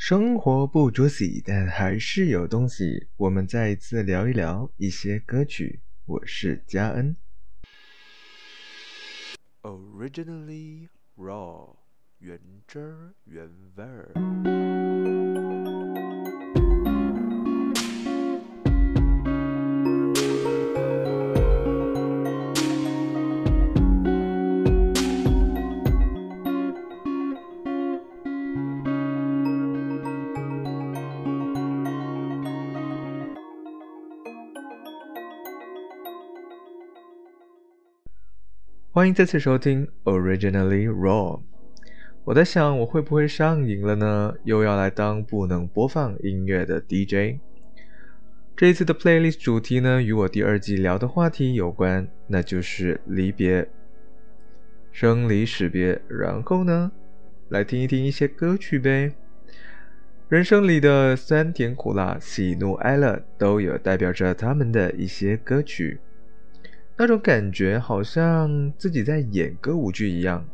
生活不着喜，但还是有东西。我们再一次聊一聊一些歌曲。我是嘉恩。Originally raw，原汁原味儿。欢迎再次收听 Originally Raw。我在想，我会不会上瘾了呢？又要来当不能播放音乐的 DJ。这一次的 playlist 主题呢，与我第二季聊的话题有关，那就是离别、生离死别。然后呢，来听一听一些歌曲呗。人生里的酸甜苦辣、喜怒哀乐，都有代表着他们的一些歌曲。那种感觉好像自己在演歌舞剧一样。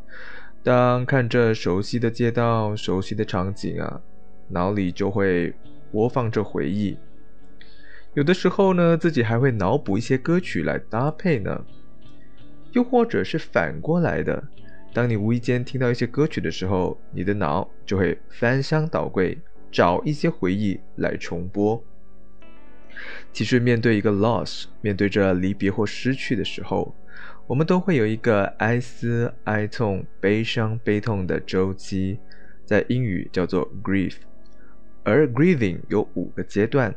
当看着熟悉的街道、熟悉的场景啊，脑里就会播放着回忆。有的时候呢，自己还会脑补一些歌曲来搭配呢。又或者是反过来的，当你无意间听到一些歌曲的时候，你的脑就会翻箱倒柜，找一些回忆来重播。其实，面对一个 loss，面对着离别或失去的时候，我们都会有一个哀思、哀痛、悲伤、悲痛的周期，在英语叫做 grief。而 grieving 有五个阶段，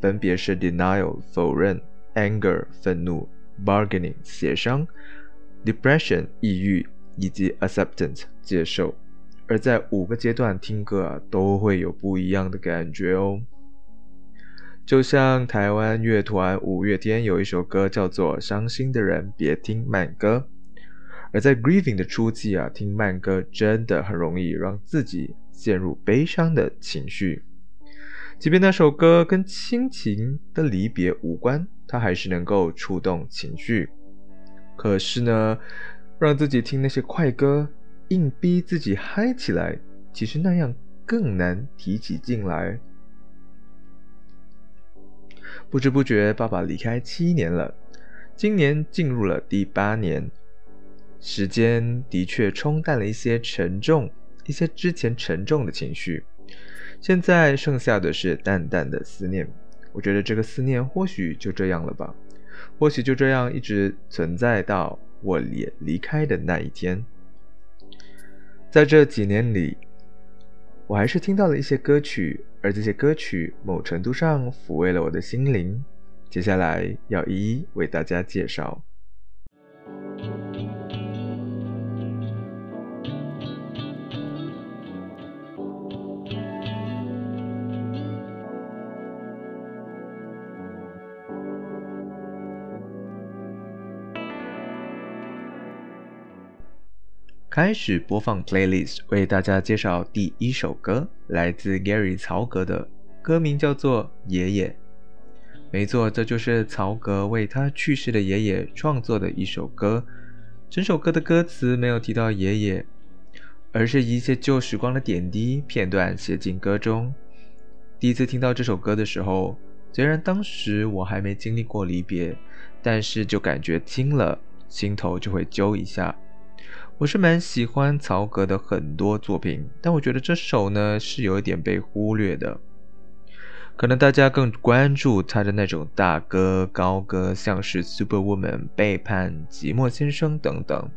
分别是 denial 否认、anger 愤怒、bargaining 协商、depression 抑郁以及 acceptance 接受。而在五个阶段听歌啊，都会有不一样的感觉哦。就像台湾乐团五月天有一首歌叫做《伤心的人别听慢歌》，而在 grieving 的初期啊，听慢歌真的很容易让自己陷入悲伤的情绪。即便那首歌跟亲情的离别无关，它还是能够触动情绪。可是呢，让自己听那些快歌，硬逼自己嗨起来，其实那样更难提起劲来。不知不觉，爸爸离开七年了，今年进入了第八年。时间的确冲淡了一些沉重，一些之前沉重的情绪，现在剩下的是淡淡的思念。我觉得这个思念或许就这样了吧，或许就这样一直存在到我也离开的那一天。在这几年里，我还是听到了一些歌曲。而这些歌曲某程度上抚慰了我的心灵，接下来要一一为大家介绍。开始播放 playlist，为大家介绍第一首歌，来自 Gary 曹格的歌名叫做《爷爷》。没错，这就是曹格为他去世的爷爷创作的一首歌。整首歌的歌词没有提到爷爷，而是一些旧时光的点滴片段写进歌中。第一次听到这首歌的时候，虽然当时我还没经历过离别，但是就感觉听了心头就会揪一下。我是蛮喜欢曹格的很多作品，但我觉得这首呢是有一点被忽略的。可能大家更关注他的那种大歌高歌，像是《Superwoman》、背叛、寂寞先生等等。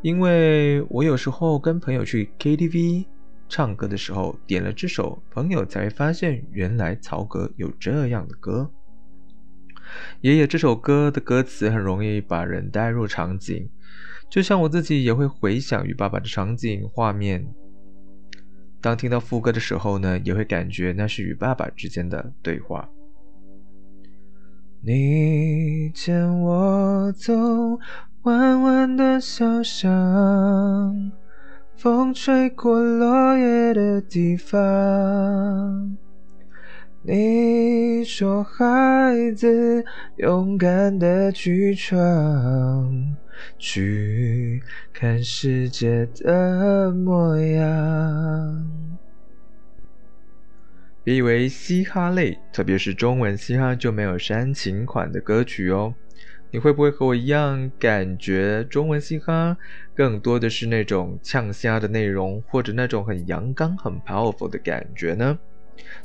因为我有时候跟朋友去 KTV 唱歌的时候，点了这首，朋友才发现原来曹格有这样的歌。爷爷这首歌的歌词很容易把人带入场景。就像我自己也会回想与爸爸的场景画面，当听到副歌的时候呢，也会感觉那是与爸爸之间的对话。你牵我走弯弯的小巷，风吹过落叶的地方。你说孩子勇敢的去闯。去看世界的模样。别以为嘻哈类，特别是中文嘻哈就没有煽情款的歌曲哦。你会不会和我一样，感觉中文嘻哈更多的是那种呛虾的内容，或者那种很阳刚、很 powerful 的感觉呢？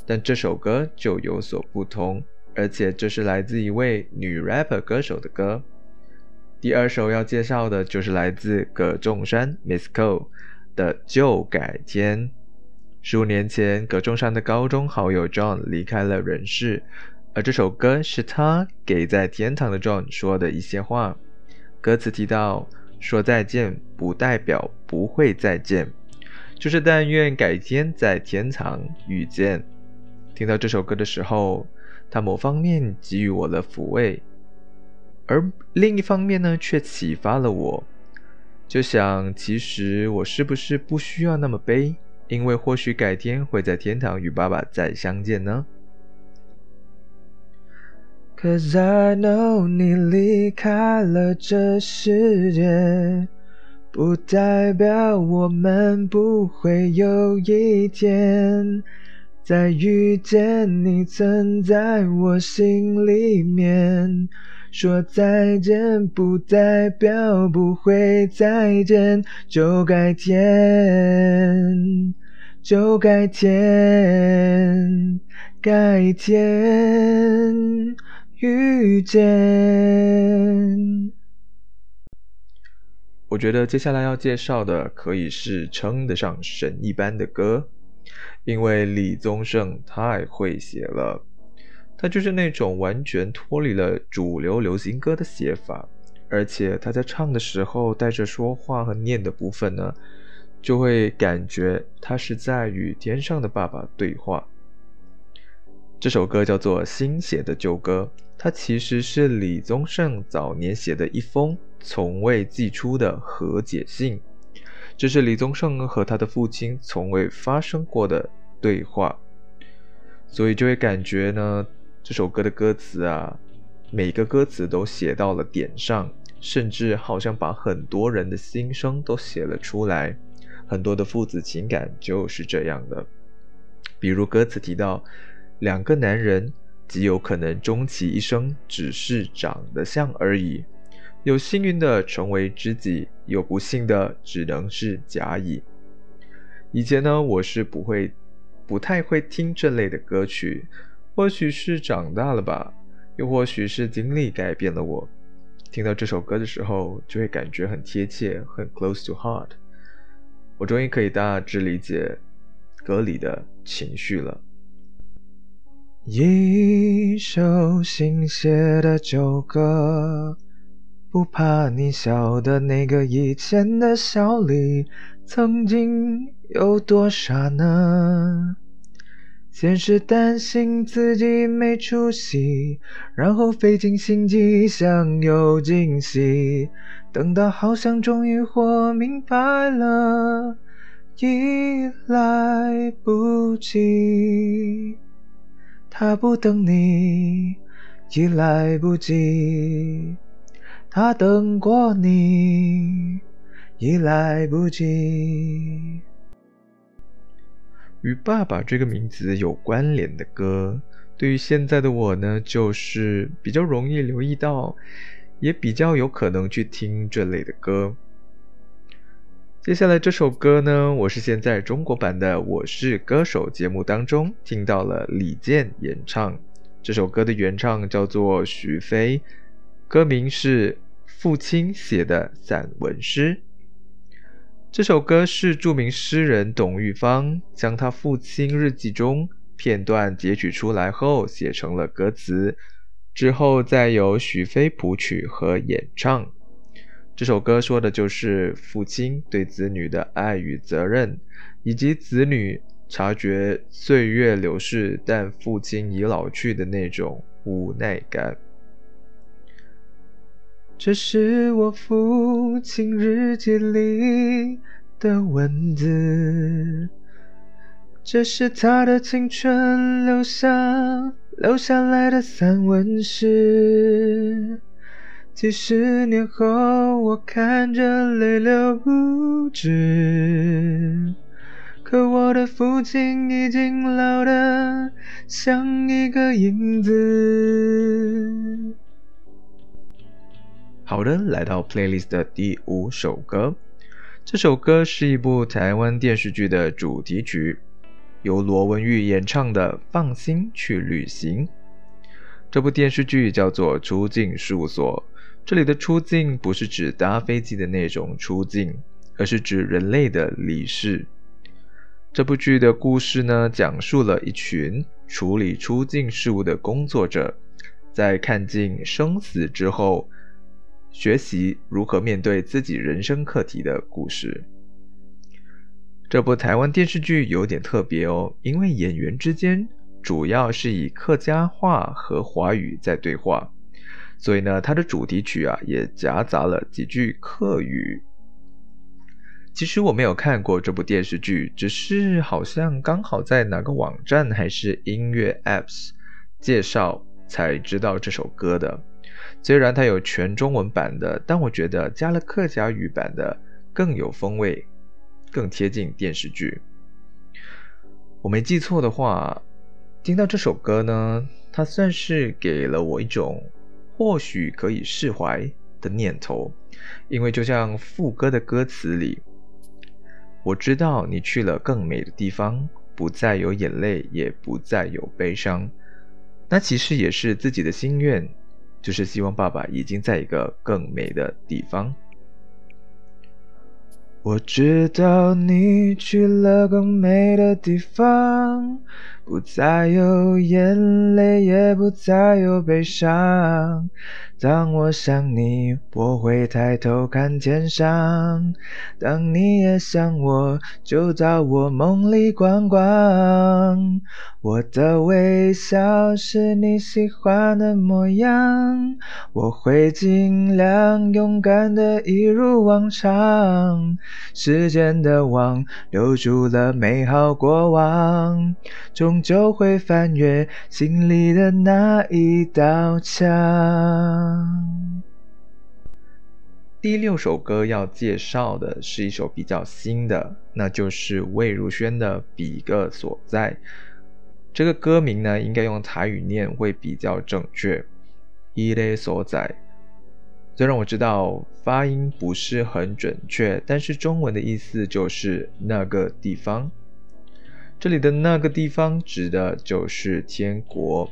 但这首歌就有所不同，而且这是来自一位女 rapper 歌手的歌。第二首要介绍的就是来自葛仲山 Miss Co 的《旧改天》。十五年前，葛仲山的高中好友 John 离开了人世，而这首歌是他给在天堂的 John 说的一些话。歌词提到：“说再见不代表不会再见，就是但愿改天在天堂遇见。”听到这首歌的时候，他某方面给予我了抚慰。而另一方面呢，却启发了我，就想，其实我是不是不需要那么悲？因为或许改天会在天堂与爸爸再相见呢？Cause I know 你离开了这世界，不代表我们不会有一天再遇见你，存在我心里面。说再见不代表不会再见，就改天，就改天，改天遇见。我觉得接下来要介绍的可以是称得上神一般的歌，因为李宗盛太会写了。他就是那种完全脱离了主流流行歌的写法，而且他在唱的时候带着说话和念的部分呢，就会感觉他是在与天上的爸爸对话。这首歌叫做《新写的旧歌》，它其实是李宗盛早年写的一封从未寄出的和解信，这是李宗盛和他的父亲从未发生过的对话，所以就会感觉呢。这首歌的歌词啊，每个歌词都写到了点上，甚至好像把很多人的心声都写了出来。很多的父子情感就是这样的。比如歌词提到，两个男人极有可能终其一生只是长得像而已，有幸运的成为知己，有不幸的只能是甲乙。以前呢，我是不会，不太会听这类的歌曲。或许是长大了吧，又或许是经历改变了我。听到这首歌的时候，就会感觉很贴切，很 close to heart。我终于可以大致理解歌里的情绪了。一首新写的旧歌，不怕你晓得那个以前的小李曾经有多傻呢？先是担心自己没出息，然后费尽心机想有惊喜，等到好像终于活明白了，已来不及。他不等你，已来不及；他等过你，已来不及。与爸爸这个名字有关联的歌，对于现在的我呢，就是比较容易留意到，也比较有可能去听这类的歌。接下来这首歌呢，我是先在中国版的《我是歌手》节目当中听到了李健演唱这首歌的原唱叫做徐飞，歌名是父亲写的散文诗。这首歌是著名诗人董玉芳将他父亲日记中片段截取出来后写成了歌词，之后再由许飞谱曲和演唱。这首歌说的就是父亲对子女的爱与责任，以及子女察觉岁月流逝但父亲已老去的那种无奈感。这是我父亲日记里的文字，这是他的青春留下留下来的散文诗。几十年后，我看着泪流不止，可我的父亲已经老得像一个影子。好的，来到 playlist 的第五首歌。这首歌是一部台湾电视剧的主题曲，由罗文玉演唱的《放心去旅行》。这部电视剧叫做《出境事务所》，这里的“出境”不是指搭飞机的那种出境，而是指人类的离世。这部剧的故事呢，讲述了一群处理出境事务的工作者，在看尽生死之后。学习如何面对自己人生课题的故事。这部台湾电视剧有点特别哦，因为演员之间主要是以客家话和华语在对话，所以呢，它的主题曲啊也夹杂了几句客语。其实我没有看过这部电视剧，只是好像刚好在哪个网站还是音乐 apps 介绍才知道这首歌的。虽然它有全中文版的，但我觉得加了客家语版的更有风味，更贴近电视剧。我没记错的话，听到这首歌呢，它算是给了我一种或许可以释怀的念头，因为就像副歌的歌词里，我知道你去了更美的地方，不再有眼泪，也不再有悲伤。那其实也是自己的心愿。就是希望爸爸已经在一个更美的地方。我知道你去了更美的地方，不再有眼泪，也不再有悲伤。当我想你，我会抬头看天上。当你也想我，就到我梦里逛逛。我的微笑是你喜欢的模样，我会尽量勇敢的一如往常。时间的网留住了美好过往，终究会翻越心里的那一道墙。第六首歌要介绍的是一首比较新的，那就是魏如萱的《比个所在》。这个歌名呢，应该用台语念会比较正确，“一类所在”。虽然我知道发音不是很准确，但是中文的意思就是那个地方。这里的那个地方指的就是天国。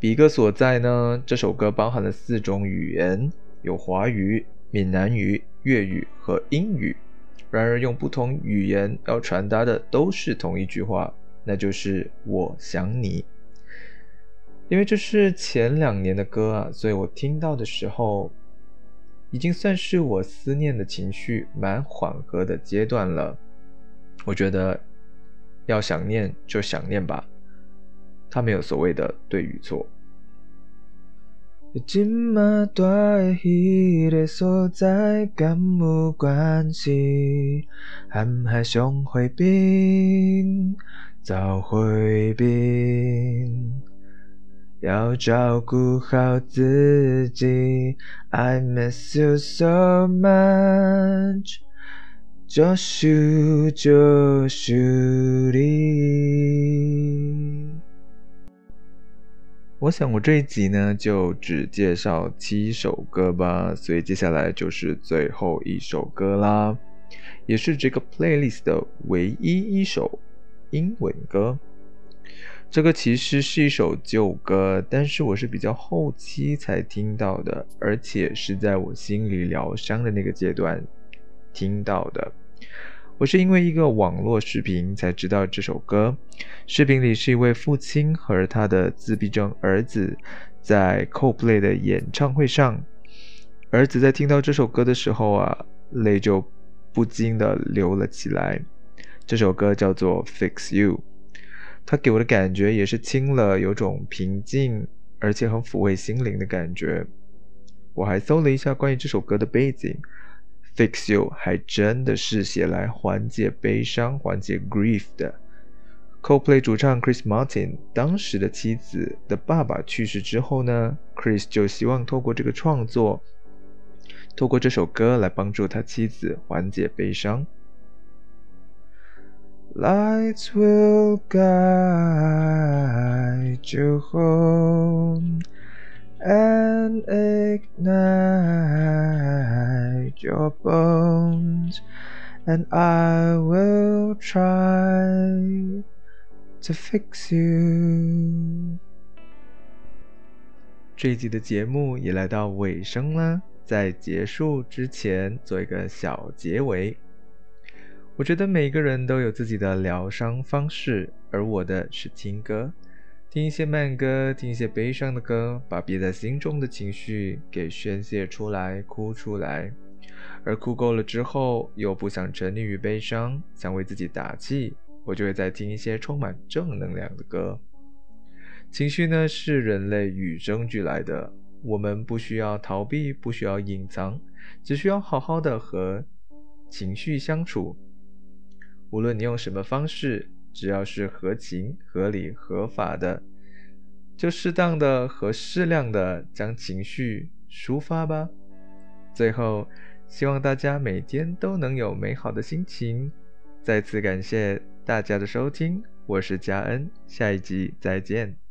比个所在呢？这首歌包含了四种语言，有华语、闽南语、粤语和英语。然而，用不同语言要传达的都是同一句话，那就是“我想你”。因为这是前两年的歌啊，所以我听到的时候，已经算是我思念的情绪蛮缓和的阶段了。我觉得，要想念就想念吧。他没有所谓的对与错。今嘛住的迄个所在，敢有关系？含海上回边，早回边，要照顾好自己。I miss you so much，就想就想你。我想我这一集呢就只介绍七首歌吧，所以接下来就是最后一首歌啦，也是这个 playlist 的唯一一首英文歌。这个其实是一首旧歌，但是我是比较后期才听到的，而且是在我心里疗伤的那个阶段听到的。我是因为一个网络视频才知道这首歌。视频里是一位父亲和他的自闭症儿子在 Coldplay 的演唱会上，儿子在听到这首歌的时候啊，泪就不禁的流了起来。这首歌叫做《Fix You》，它给我的感觉也是轻了，有种平静而且很抚慰心灵的感觉。我还搜了一下关于这首歌的背景。Fix You 还真的是写来缓解悲伤、缓解 grief 的。Coldplay 主唱 Chris Martin 当时的妻子的爸爸去世之后呢，Chris 就希望透过这个创作，透过这首歌来帮助他妻子缓解悲伤。Lights will guide you home and ignite your bones, and I will try to fix you. 这一集的节目也来到尾声了，在结束之前做一个小结尾。 我觉得每个人都有自己的疗伤方式，而我的是听歌，听一些慢歌，听一些悲伤的歌，把憋在心中的情绪给宣泄出来，哭出来。而哭够了之后，又不想沉溺于悲伤，想为自己打气，我就会再听一些充满正能量的歌。情绪呢，是人类与生俱来的，我们不需要逃避，不需要隐藏，只需要好好的和情绪相处。无论你用什么方式，只要是合情、合理、合法的，就适当的和适量的将情绪抒发吧。最后，希望大家每天都能有美好的心情。再次感谢大家的收听，我是佳恩，下一集再见。